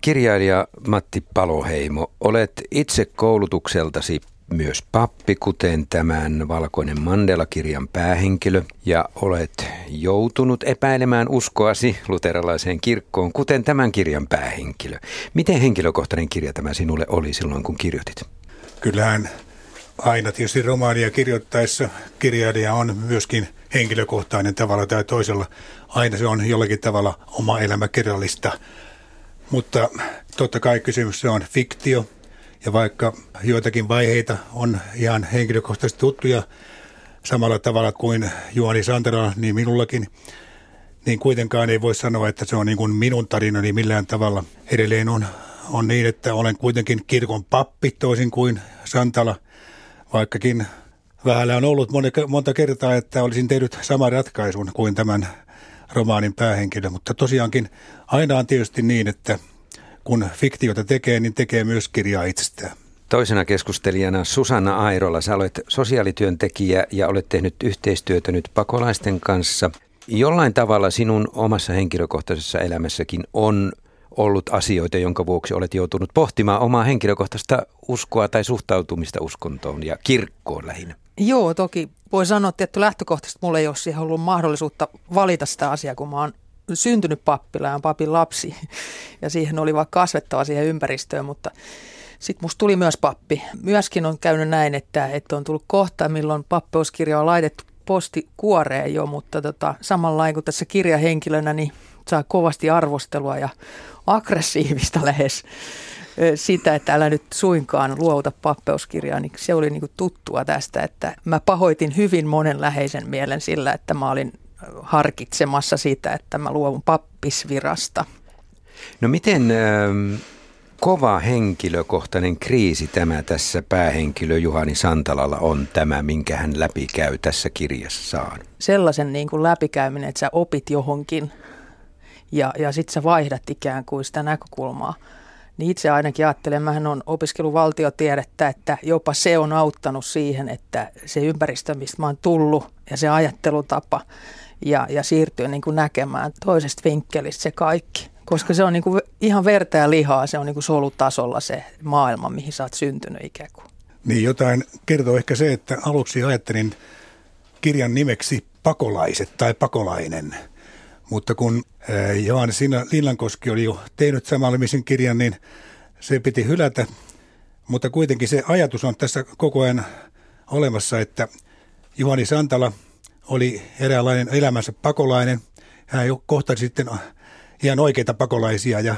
Kirjailija Matti Paloheimo, olet itse koulutukseltasi myös pappi, kuten tämän Valkoinen Mandela-kirjan päähenkilö, ja olet joutunut epäilemään uskoasi luterilaiseen kirkkoon, kuten tämän kirjan päähenkilö. Miten henkilökohtainen kirja tämä sinulle oli silloin, kun kirjoitit? Kyllähän aina tietysti romaania kirjoittaessa kirjailija on myöskin henkilökohtainen tavalla tai toisella. Aina se on jollakin tavalla oma elämä kirjallista. Mutta totta kai kysymys on fiktio, ja vaikka joitakin vaiheita on ihan henkilökohtaisesti tuttuja samalla tavalla kuin Juhani Santera, niin minullakin, niin kuitenkaan ei voi sanoa, että se on niin kuin minun tarinani millään tavalla. Edelleen on, on niin, että olen kuitenkin kirkon pappi toisin kuin Santala, vaikkakin vähällä on ollut monta kertaa, että olisin tehnyt saman ratkaisun kuin tämän romaanin päähenkilö, mutta tosiaankin aina on tietysti niin, että – kun fiktiota tekee, niin tekee myös kirjaa itsestään. Toisena keskustelijana Susanna Airola, sä olet sosiaalityöntekijä ja olet tehnyt yhteistyötä nyt pakolaisten kanssa. Jollain tavalla sinun omassa henkilökohtaisessa elämässäkin on ollut asioita, jonka vuoksi olet joutunut pohtimaan omaa henkilökohtaista uskoa tai suhtautumista uskontoon ja kirkkoon lähinnä. Joo, toki voi sanoa, että lähtökohtaisesti mulla ei ole siihen ollut mahdollisuutta valita sitä asiaa, kun mä oon syntynyt pappila ja papin lapsi ja siihen oli vaan kasvettava siihen ympäristöön, mutta sitten musta tuli myös pappi. Myöskin on käynyt näin, että, että on tullut kohta, milloin pappeuskirja on laitettu postikuoreen jo, mutta tota, samalla kuin tässä kirjahenkilönä, niin saa kovasti arvostelua ja aggressiivista lähes sitä, että älä nyt suinkaan luovuta pappeuskirjaa, niin se oli niin kuin tuttua tästä, että mä pahoitin hyvin monen läheisen mielen sillä, että mä olin harkitsemassa sitä, että mä luovun pappisvirasta. No miten äh, kova henkilökohtainen kriisi tämä tässä päähenkilö Juhani Santalalla on tämä, minkä hän läpikäy tässä kirjassaan? Sellaisen niin kuin läpikäyminen, että sä opit johonkin ja, ja sitten sä vaihdat ikään kuin sitä näkökulmaa. Niin itse ainakin ajattelen, mähän on opiskellut valtiotiedettä, että jopa se on auttanut siihen, että se ympäristö, mistä mä oon tullut ja se ajattelutapa – ja, ja siirtyä niin kuin näkemään toisesta vinkkelistä se kaikki. Koska se on niin kuin ihan verta ja lihaa, se on niin kuin solutasolla se maailma, mihin sä oot syntynyt ikään kuin. Niin jotain kertoo ehkä se, että aluksi ajattelin kirjan nimeksi Pakolaiset tai Pakolainen. Mutta kun Johannes Lillankoski oli jo tehnyt samanlaisen kirjan, niin se piti hylätä. Mutta kuitenkin se ajatus on tässä koko ajan olemassa, että Juhani Santala – oli eräänlainen elämänsä pakolainen. Hän jo kohtasi sitten ihan oikeita pakolaisia ja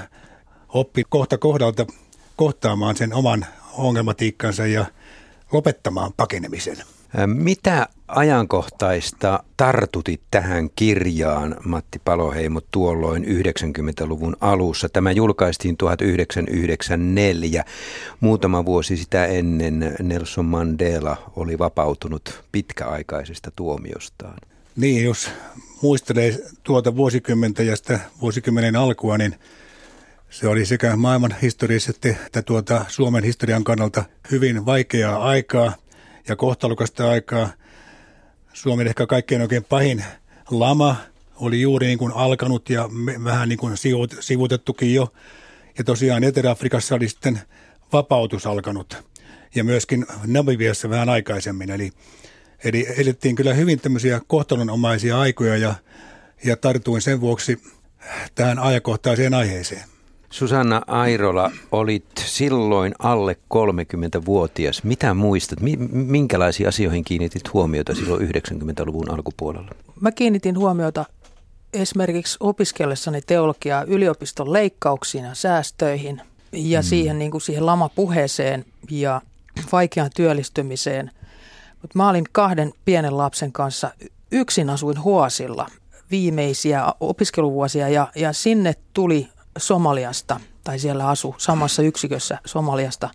oppi kohta kohdalta kohtaamaan sen oman ongelmatiikkansa ja lopettamaan pakenemisen. Mitä ajankohtaista tartutit tähän kirjaan, Matti Paloheimo, tuolloin 90-luvun alussa? Tämä julkaistiin 1994. Muutama vuosi sitä ennen Nelson Mandela oli vapautunut pitkäaikaisesta tuomiostaan. Niin, jos muistelee tuota vuosikymmentä ja sitä vuosikymmenen alkua, niin se oli sekä maailman historiassa että tuota Suomen historian kannalta hyvin vaikeaa aikaa ja kohtalukasta aikaa. Suomen ehkä kaikkein oikein pahin lama oli juuri niin kuin alkanut ja vähän niin kuin sivutettukin jo. Ja tosiaan Etelä-Afrikassa oli sitten vapautus alkanut ja myöskin Namibiassa vähän aikaisemmin. Eli, eli elettiin kyllä hyvin tämmöisiä kohtalonomaisia aikoja ja, ja tartuin sen vuoksi tähän ajankohtaiseen aiheeseen. Susanna Airola, olit silloin alle 30-vuotias. Mitä muistat? Minkälaisiin asioihin kiinnitit huomiota silloin 90-luvun alkupuolella? Mä kiinnitin huomiota esimerkiksi opiskellessani teologiaa yliopiston leikkauksiin ja säästöihin ja mm. siihen, niin kuin siihen lamapuheeseen ja vaikeaan työllistymiseen. Mutta mä olin kahden pienen lapsen kanssa, yksin asuin Huosilla viimeisiä opiskeluvuosia ja, ja sinne tuli Somaliasta, tai siellä asu samassa yksikössä Somaliasta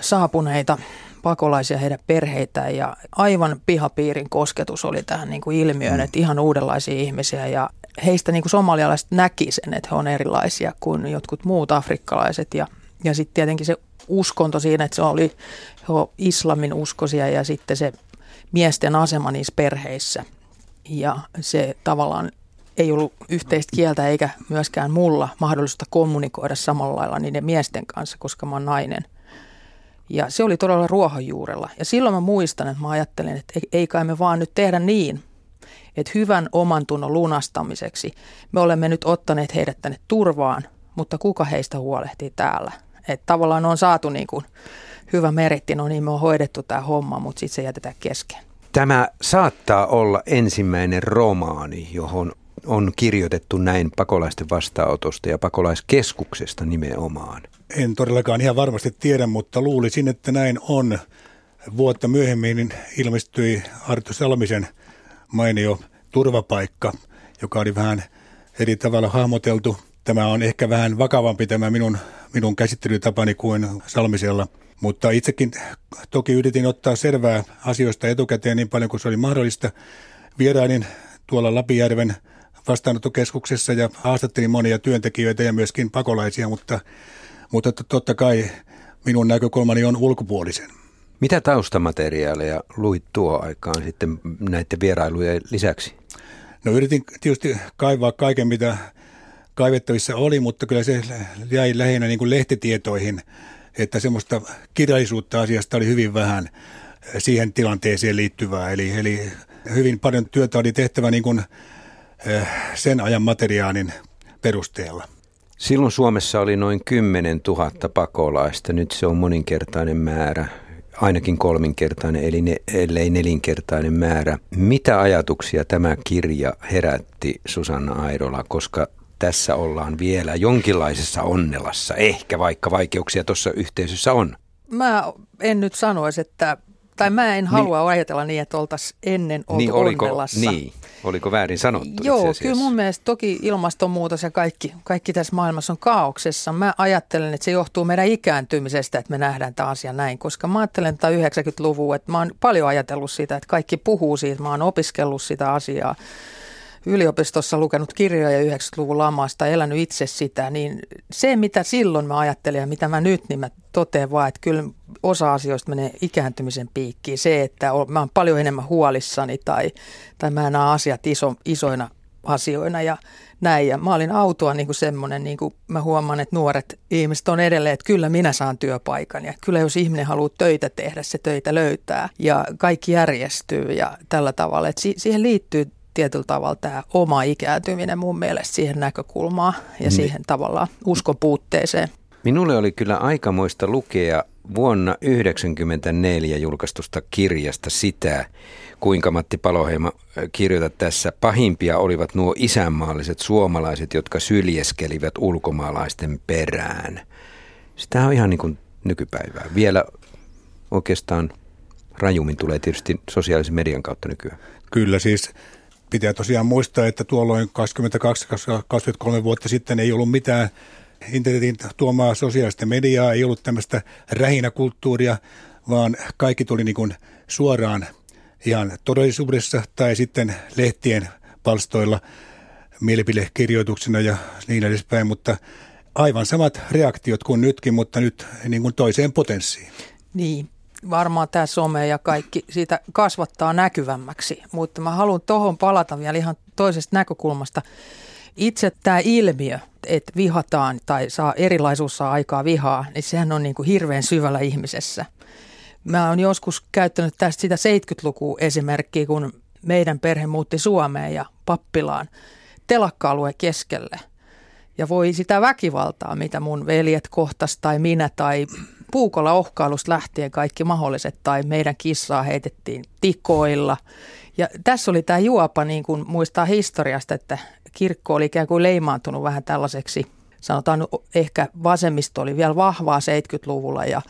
saapuneita pakolaisia heidän perheitään ja aivan pihapiirin kosketus oli tähän niin kuin ilmiöön, mm. että ihan uudenlaisia ihmisiä ja heistä niin kuin somalialaiset näki sen, että he on erilaisia kuin jotkut muut afrikkalaiset ja, ja sitten tietenkin se uskonto siinä, että se oli he islamin uskosia ja sitten se miesten asema niissä perheissä ja se tavallaan ei ollut yhteistä kieltä eikä myöskään mulla mahdollista kommunikoida samalla lailla niiden miesten kanssa, koska mä oon nainen. Ja se oli todella ruohonjuurella. Ja silloin mä muistan, että mä ajattelin, että ei kai me vaan nyt tehdä niin, että hyvän oman tunnon lunastamiseksi me olemme nyt ottaneet heidät tänne turvaan, mutta kuka heistä huolehtii täällä? Että tavallaan on saatu niin kuin hyvä meritti, no niin me on hoidettu tämä homma, mutta sitten se jätetään kesken. Tämä saattaa olla ensimmäinen romaani, johon on kirjoitettu näin pakolaisten vastaanotosta ja pakolaiskeskuksesta nimenomaan. En todellakaan ihan varmasti tiedä, mutta luulisin, että näin on. Vuotta myöhemmin ilmestyi Arto Salmisen mainio turvapaikka, joka oli vähän eri tavalla hahmoteltu. Tämä on ehkä vähän vakavampi tämä minun, minun käsittelytapani kuin Salmisella. Mutta itsekin toki yritin ottaa selvää asioista etukäteen niin paljon kuin se oli mahdollista. Vierailin tuolla Lapijärven vastaanottokeskuksessa ja haastattelin monia työntekijöitä ja myöskin pakolaisia, mutta, mutta totta kai minun näkökulmani on ulkopuolisen. Mitä taustamateriaaleja luit tuo aikaan sitten näiden vierailujen lisäksi? No yritin tietysti kaivaa kaiken, mitä kaivettavissa oli, mutta kyllä se jäi lähinnä niin kuin lehtitietoihin, että semmoista kirjallisuutta asiasta oli hyvin vähän siihen tilanteeseen liittyvää. Eli, eli hyvin paljon työtä oli tehtävä niin kuin sen ajan materiaalin perusteella. Silloin Suomessa oli noin 10 000 pakolaista, nyt se on moninkertainen määrä, ainakin kolminkertainen, eli ne, ellei nelinkertainen määrä. Mitä ajatuksia tämä kirja herätti Susanna Airola, koska tässä ollaan vielä jonkinlaisessa onnelassa, ehkä vaikka vaikeuksia tuossa yhteisössä on? Mä en nyt sanoisi, että tai mä en halua niin, ajatella niin, että oltaisiin ennen oltu niin, oliko, onnellassa. Niin, oliko väärin sanottu Joo, kyllä mun mielestä toki ilmastonmuutos ja kaikki, kaikki tässä maailmassa on kaauksessa. Mä ajattelen, että se johtuu meidän ikääntymisestä, että me nähdään tämä asia näin, koska mä ajattelen tätä 90-luvun, että mä oon paljon ajatellut sitä, että kaikki puhuu siitä, mä oon opiskellut sitä asiaa yliopistossa lukenut kirjoja 90-luvun lamasta, elänyt itse sitä, niin se mitä silloin mä ajattelin ja mitä mä nyt, niin mä totean vaan, että kyllä osa asioista menee ikääntymisen piikkiin. Se, että mä oon paljon enemmän huolissani tai, tai mä näen asiat iso, isoina asioina ja näin. Ja mä olin autoa niin kuin semmoinen, niin kuin mä huomaan, että nuoret ihmiset on edelleen, että kyllä minä saan työpaikan. Ja kyllä jos ihminen haluaa töitä tehdä, se töitä löytää. Ja kaikki järjestyy ja tällä tavalla. Että siihen liittyy tietyllä tavalla tämä oma ikääntyminen mun mielestä siihen näkökulmaan ja niin. siihen tavallaan uskon puutteeseen. Minulle oli kyllä aikamoista lukea vuonna 1994 julkaistusta kirjasta sitä, kuinka Matti Paloheimo kirjoita tässä. Pahimpia olivat nuo isänmaalliset suomalaiset, jotka syljeskelivät ulkomaalaisten perään. Sitä on ihan niin kuin nykypäivää. Vielä oikeastaan rajummin tulee tietysti sosiaalisen median kautta nykyään. Kyllä siis Pitää tosiaan muistaa, että tuolloin 22-23 vuotta sitten ei ollut mitään internetin tuomaa sosiaalista mediaa, ei ollut tämmöistä rähinäkulttuuria, vaan kaikki tuli niin kuin suoraan ihan todellisuudessa tai sitten lehtien palstoilla mielipidekirjoituksena ja niin edespäin, mutta aivan samat reaktiot kuin nytkin, mutta nyt niin kuin toiseen potenssiin. Niin, varmaan tämä some ja kaikki siitä kasvattaa näkyvämmäksi, mutta mä haluan tuohon palata vielä ihan toisesta näkökulmasta. Itse tämä ilmiö, että vihataan tai saa erilaisuus saa aikaa vihaa, niin sehän on niin kuin hirveän syvällä ihmisessä. Mä oon joskus käyttänyt tästä sitä 70-lukua esimerkkiä, kun meidän perhe muutti Suomeen ja pappilaan telakka-alueen keskelle. Ja voi sitä väkivaltaa, mitä mun veljet kohtas tai minä tai puukolla ohkailusta lähtien kaikki mahdolliset tai meidän kissaa heitettiin tikoilla. Ja tässä oli tämä juopa, niin kuin muistaa historiasta, että kirkko oli ikään kuin leimaantunut vähän tällaiseksi, sanotaan ehkä vasemmisto oli vielä vahvaa 70-luvulla ja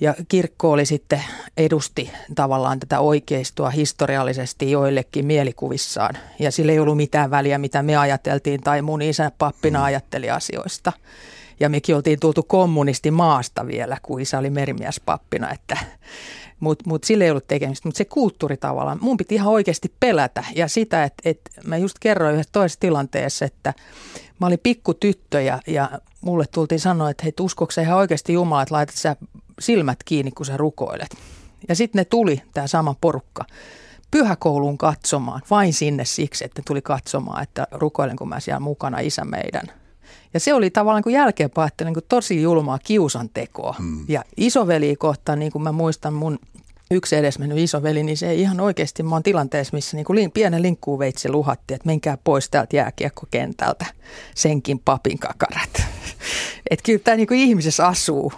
ja kirkko oli sitten edusti tavallaan tätä oikeistoa historiallisesti joillekin mielikuvissaan. Ja sillä ei ollut mitään väliä, mitä me ajateltiin tai mun isä pappina ajatteli asioista. Ja mekin oltiin tultu kommunisti maasta vielä, kun isä oli merimies-pappina, että mutta mut sille ei ollut tekemistä. Mutta se kulttuuri tavallaan, mun piti ihan oikeasti pelätä. Ja sitä, että et mä just kerroin yhdessä toisessa tilanteessa, että mä olin pikku tyttö ja, ja mulle tultiin sanoa, että hei, uskoksi ihan oikeasti Jumala, että laitat sä silmät kiinni, kun sä rukoilet. Ja sitten ne tuli, tämä sama porukka pyhäkouluun katsomaan, vain sinne siksi, että tuli katsomaan, että rukoilenko mä siellä mukana isä meidän. Ja se oli tavallaan kuin jälkeenpäin niin kuin tosi julmaa kiusantekoa. Hmm. Ja isoveli kohtaan, niin kuin mä muistan mun yksi edesmennyt isoveli, niin se ihan oikeasti, mä oon tilanteessa, missä niin kuin pienen linkkuuveitsi luhatti, että menkää pois täältä jääkiekkokentältä, senkin papin kakarat. Että kyllä tämä niin kuin ihmisessä asuu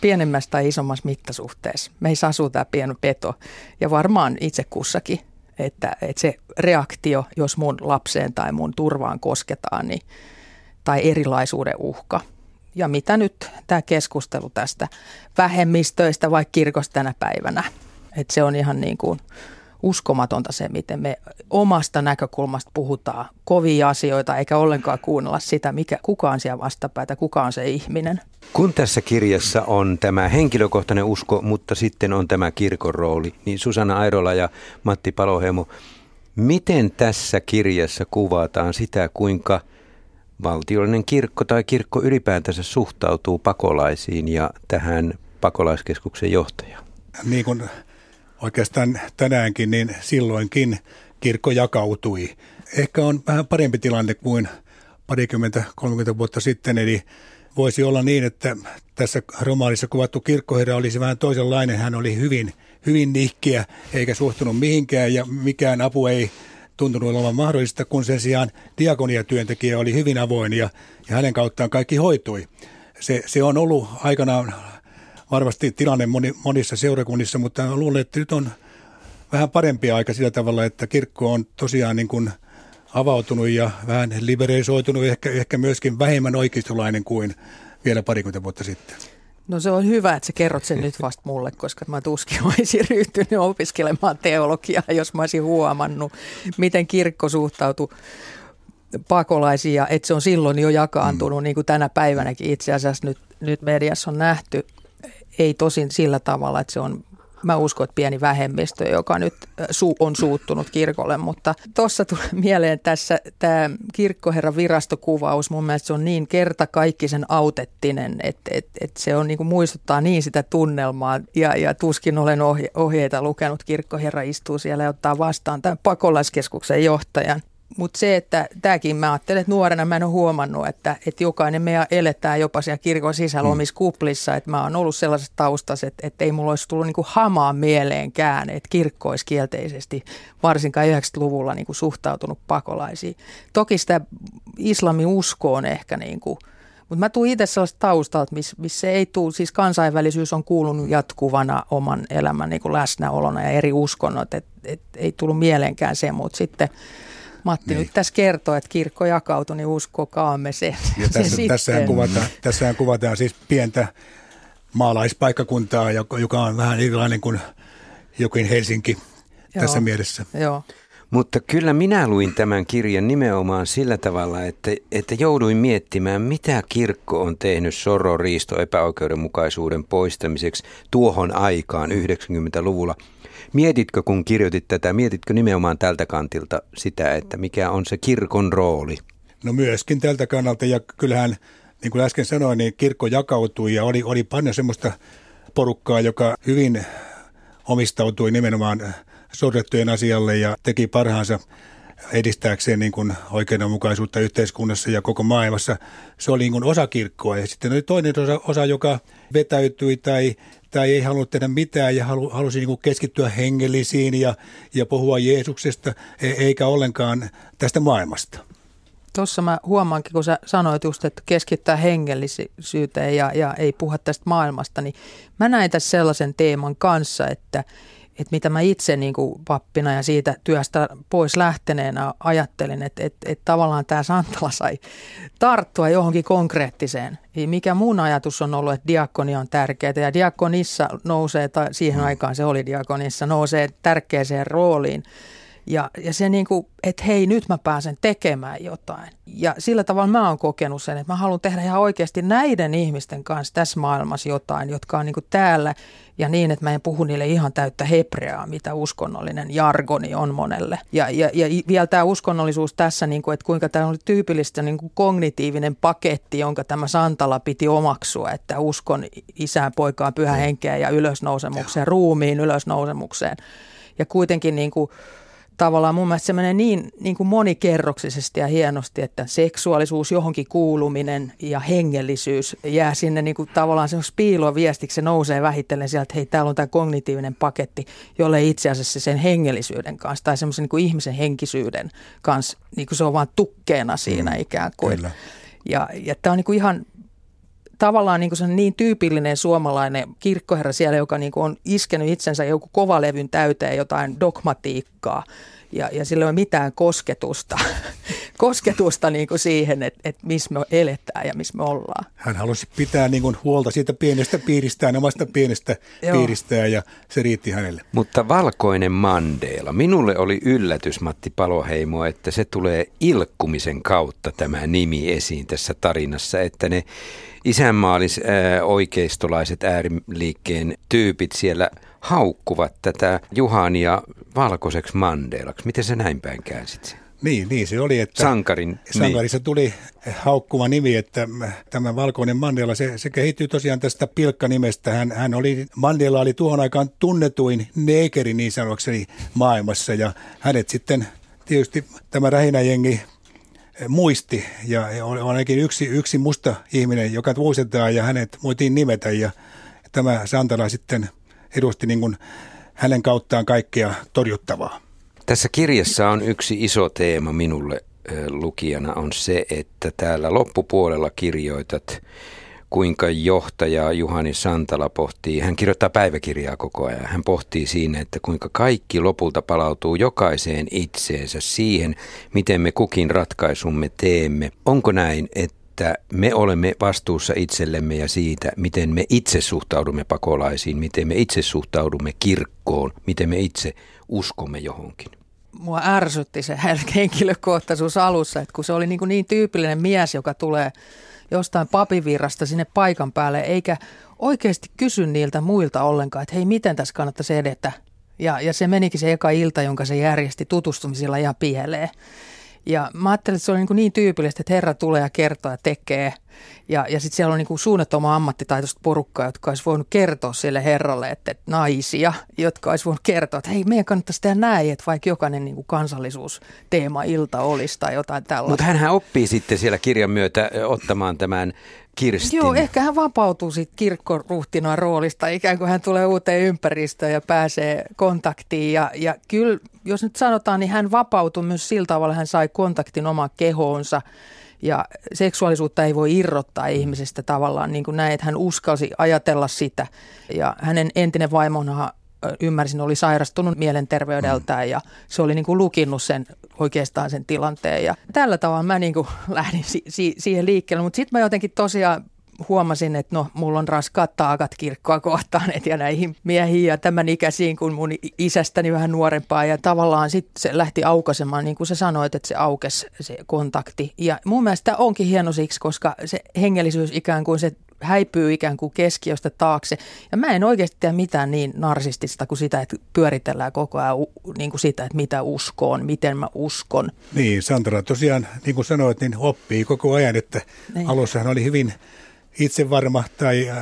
pienemmässä tai isommassa mittasuhteessa. Meissä asuu tämä pieni peto ja varmaan itse kussakin, että, että se reaktio, jos mun lapseen tai mun turvaan kosketaan, niin, tai erilaisuuden uhka. Ja mitä nyt tämä keskustelu tästä vähemmistöistä vai kirkosta tänä päivänä, että se on ihan niin kuin uskomatonta se, miten me omasta näkökulmasta puhutaan kovia asioita, eikä ollenkaan kuunnella sitä, mikä, kuka on siellä vastapäätä, kuka on se ihminen. Kun tässä kirjassa on tämä henkilökohtainen usko, mutta sitten on tämä kirkon rooli, niin Susanna Airola ja Matti Paloheimo, miten tässä kirjassa kuvataan sitä, kuinka valtiollinen kirkko tai kirkko ylipäätänsä suhtautuu pakolaisiin ja tähän pakolaiskeskuksen johtajaan? Niin kuin oikeastaan tänäänkin, niin silloinkin kirkko jakautui. Ehkä on vähän parempi tilanne kuin parikymmentä, 30 vuotta sitten, eli voisi olla niin, että tässä romaanissa kuvattu kirkkoherra olisi vähän toisenlainen. Hän oli hyvin, hyvin nihkiä eikä suhtunut mihinkään ja mikään apu ei tuntunut olevan mahdollista, kun sen sijaan diakoniatyöntekijä oli hyvin avoin ja, ja hänen kauttaan kaikki hoitui. Se, se on ollut aikanaan varmasti tilanne moni, monissa seurakunnissa, mutta luulen, että nyt on vähän parempi aika sillä tavalla, että kirkko on tosiaan niin kuin avautunut ja vähän liberalisoitunut, ehkä, ehkä myöskin vähemmän oikeistolainen kuin vielä parikymmentä vuotta sitten. No se on hyvä, että sä kerrot sen nyt vasta mulle, koska mä tuskin olisin ryhtynyt opiskelemaan teologiaa, jos mä olisin huomannut, miten kirkko suhtautuu pakolaisia, että se on silloin jo jakaantunut, mm. niin kuin tänä päivänäkin itse asiassa nyt, nyt mediassa on nähty ei tosin sillä tavalla, että se on mä uskon, että pieni vähemmistö, joka nyt su- on suuttunut kirkolle, mutta tuossa tulee mieleen tässä tämä kirkkoherran virastokuvaus, mun mielestä se on niin kertakaikkisen autettinen, että, että, että se on niin kuin muistuttaa niin sitä tunnelmaa. Ja, ja tuskin olen ohje- ohjeita lukenut, kirkkoherra istuu siellä ja ottaa vastaan tämän pakolaiskeskuksen johtajan mutta se, että tämäkin mä ajattelen, että nuorena mä en ole huomannut, että, että jokainen meidän eletään jopa siellä kirkon sisällä mm. omissa kuplissa, että mä oon ollut sellaisessa taustassa, että, että ei mulla olisi tullut niinku hamaa mieleenkään, että kirkko olisi kielteisesti varsinkaan 90-luvulla niinku suhtautunut pakolaisiin. Toki sitä islamin uskoon ehkä niinku, mutta mä tuun itse sellaista taustalta, missä miss ei tule, siis kansainvälisyys on kuulunut jatkuvana oman elämän niin läsnäolona ja eri uskonnot, että et, ei tullut mieleenkään se, mutta sitten Matti niin. nyt tässä kertoo, että kirkko jakautui, niin uskokaamme se. Ja tässä, se tässähän, kuvataan, tässähän kuvataan siis pientä maalaispaikkakuntaa, joka on vähän erilainen kuin jokin Helsinki Joo. tässä mielessä. Joo. Mutta kyllä minä luin tämän kirjan nimenomaan sillä tavalla, että, että jouduin miettimään, mitä kirkko on tehnyt soro, riisto, epäoikeudenmukaisuuden poistamiseksi tuohon aikaan 90-luvulla – Mietitkö, kun kirjoitit tätä, mietitkö nimenomaan tältä kantilta sitä, että mikä on se kirkon rooli? No myöskin tältä kannalta, ja kyllähän, niin kuin äsken sanoin, niin kirkko jakautui ja oli, oli paljon semmoista porukkaa, joka hyvin omistautui nimenomaan sorrettujen asialle ja teki parhaansa edistääkseen niin kuin oikeudenmukaisuutta yhteiskunnassa ja koko maailmassa. Se oli niin kuin osa kirkkoa ja sitten oli toinen osa, osa joka vetäytyi tai tai ei halunnut tehdä mitään ja halu, halusi niin keskittyä hengellisiin ja, ja puhua Jeesuksesta, e, eikä ollenkaan tästä maailmasta. Tuossa mä huomaankin, kun sä sanoit just, että keskittää hengellisyyteen ja, ja ei puhua tästä maailmasta, niin mä näin tässä sellaisen teeman kanssa, että, että mitä mä itse niin kuin pappina ja siitä työstä pois lähteneenä ajattelin, että, että, että tavallaan tämä Santala sai tarttua johonkin konkreettiseen. Mikä mun ajatus on ollut, että diakonia on tärkeää ja diakonissa nousee, tai siihen mm. aikaan se oli diakonissa, nousee tärkeäseen rooliin – ja, ja se niin kuin, että hei nyt mä pääsen tekemään jotain. Ja sillä tavalla mä oon kokenut sen, että mä haluan tehdä ihan oikeasti näiden ihmisten kanssa tässä maailmassa jotain, jotka on niin kuin täällä ja niin, että mä en puhu niille ihan täyttä hebreaa, mitä uskonnollinen jargoni on monelle. Ja, ja, ja vielä tämä uskonnollisuus tässä, niin kuin, että kuinka tämä oli tyypillistä niin kuin kognitiivinen paketti, jonka tämä Santala piti omaksua, että uskon isään, poikaan, pyhän henkeä ja ylösnousemukseen, ruumiin ylösnousemukseen Ja kuitenkin niin kuin, tavallaan mun mielestä se menee niin, niin kuin monikerroksisesti ja hienosti, että seksuaalisuus, johonkin kuuluminen ja hengellisyys jää sinne niin kuin tavallaan semmoiksi piiloviestiksi. Se nousee vähitellen sieltä, että hei, täällä on tämä kognitiivinen paketti, jolle itse asiassa sen hengellisyyden kanssa tai semmoisen niin kuin ihmisen henkisyyden kanssa, niin kuin se on vaan tukkeena siinä mm, ikään kuin. Kyllä. Ja, ja tämä on niin kuin ihan tavallaan niin, kuin niin tyypillinen suomalainen kirkkoherra siellä, joka niin kuin on iskenyt itsensä joku kovalevyn täyteen jotain dogmatiikkaa ja, ja sillä ei ole mitään kosketusta, kosketusta niin kuin siihen, että, että missä me eletään ja missä me ollaan. Hän halusi pitää niin kuin huolta siitä pienestä piiristään, omasta pienestä Joo. piiristään ja se riitti hänelle. Mutta Valkoinen Mandela. Minulle oli yllätys Matti Paloheimo, että se tulee ilkkumisen kautta tämä nimi esiin tässä tarinassa, että ne isänmaallis oikeistolaiset ääriliikkeen tyypit siellä haukkuvat tätä Juhania valkoiseksi Mandelaksi. Miten se näin päin käänsit sen? Niin, niin se oli, että Sankarin. Sankarissa niin. tuli haukkuva nimi, että tämä valkoinen Mandela, se, se kehittyy tosiaan tästä pilkkanimestä. Hän, hän oli, Mandela oli tuohon aikaan tunnetuin neekeri niin sanokseni maailmassa ja hänet sitten tietysti tämä rähinäjengi muisti ja on ainakin yksi, yksi musta ihminen, joka muistetaan ja hänet voitiin nimetä ja tämä Santala sitten edusti niin kuin hänen kauttaan kaikkea torjuttavaa. Tässä kirjassa on yksi iso teema minulle lukijana on se, että täällä loppupuolella kirjoitat kuinka johtaja Juhani Santala pohtii, hän kirjoittaa päiväkirjaa koko ajan, hän pohtii siinä, että kuinka kaikki lopulta palautuu jokaiseen itseensä siihen, miten me kukin ratkaisumme teemme. Onko näin, että me olemme vastuussa itsellemme ja siitä, miten me itse suhtaudumme pakolaisiin, miten me itse suhtaudumme kirkkoon, miten me itse uskomme johonkin? Mua ärsytti se henkilökohtaisuus alussa, että kun se oli niin, kuin niin tyypillinen mies, joka tulee jostain papivirrasta sinne paikan päälle, eikä oikeasti kysy niiltä muilta ollenkaan, että hei, miten tässä kannattaisi edetä. Ja, ja se menikin se eka ilta, jonka se järjesti tutustumisilla ja pieleen. Ja mä ajattelin, että se oli niin, niin tyypillistä, että Herra tulee ja kertoo ja tekee. Ja, ja sitten siellä on niin suunnattoman ammattitaitoista porukkaa, jotka olisi voinut kertoa sille Herralle, että, että naisia, jotka olisi voinut kertoa, että hei, meidän kannattaisi tehdä näin, että vaikka jokainen niin kansallisuusteema ilta olisi tai jotain tällaista. Mutta hän oppii sitten siellä kirjan myötä ottamaan tämän Kirstin. Joo, ehkä hän vapautuu siitä kirkkoruhtinaan roolista, ikään kuin hän tulee uuteen ympäristöön ja pääsee kontaktiin. Ja, ja kyllä, jos nyt sanotaan, niin hän vapautui myös sillä tavalla, hän sai kontaktin omaan kehoonsa. Ja seksuaalisuutta ei voi irrottaa ihmisestä tavallaan niin kuin näin, että hän uskalsi ajatella sitä. Ja hänen entinen vaimonhan ymmärsin, oli sairastunut mielenterveydeltään mm. ja se oli niin kuin lukinnut sen oikeastaan sen tilanteen. Ja tällä tavalla mä niin kuin lähdin si- si- siihen liikkeelle, mutta sitten mä jotenkin tosiaan huomasin, että no, mulla on raskaat taakat kirkkoa kohtaan et ja näihin miehiin ja tämän ikäisiin kuin mun isästäni vähän nuorempaa. Ja tavallaan sitten se lähti aukasemaan, niin kuin sä sanoit, että se aukesi se kontakti. Ja mun mielestä onkin hieno siksi, koska se hengellisyys ikään kuin se häipyy ikään kuin keskiöstä taakse. Ja mä en oikeasti tiedä mitään niin narsistista kuin sitä, että pyöritellään koko ajan niin kuin sitä, että mitä uskoon, miten mä uskon. Niin, Sandra tosiaan, niin kuin sanoit, niin oppii koko ajan, että niin. alussa hän oli hyvin itsevarma, tai äh,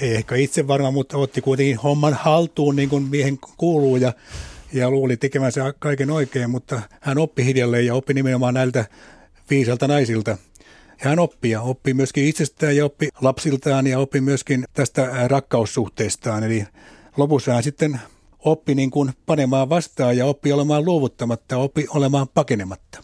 ei ehkä itsevarma, mutta otti kuitenkin homman haltuun niin kuin miehen kuuluu ja, ja luuli tekemänsä kaiken oikein, mutta hän oppi hiljalleen ja oppi nimenomaan näiltä viisalta naisilta – hän oppii ja oppii myöskin itsestään ja oppi lapsiltaan ja oppi myöskin tästä rakkaussuhteestaan. Eli lopussa hän sitten oppi niin kuin panemaan vastaan ja oppi olemaan luovuttamatta, oppi olemaan pakenematta.